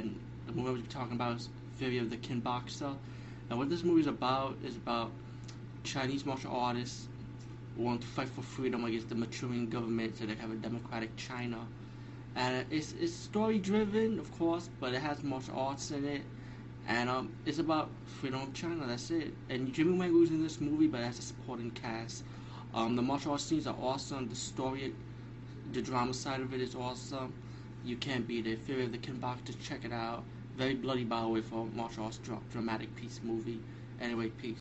and the movie we're talking about is Fury of the Kickboxer. And what this movie is about is about Chinese martial artists want to fight for freedom against the maturing government so they have a democratic China. And it's it's story driven, of course, but it has martial arts in it. And um, it's about freedom of China. That's it. And Jimmy Wang was in this movie, but as a supporting cast. Um, the martial arts scenes are awesome. The story, the drama side of it is awesome. You can't beat it. Fury of the Kickboxer, check it out. Very bloody, by the way, for a martial arts dramatic piece movie. Anyway, peace.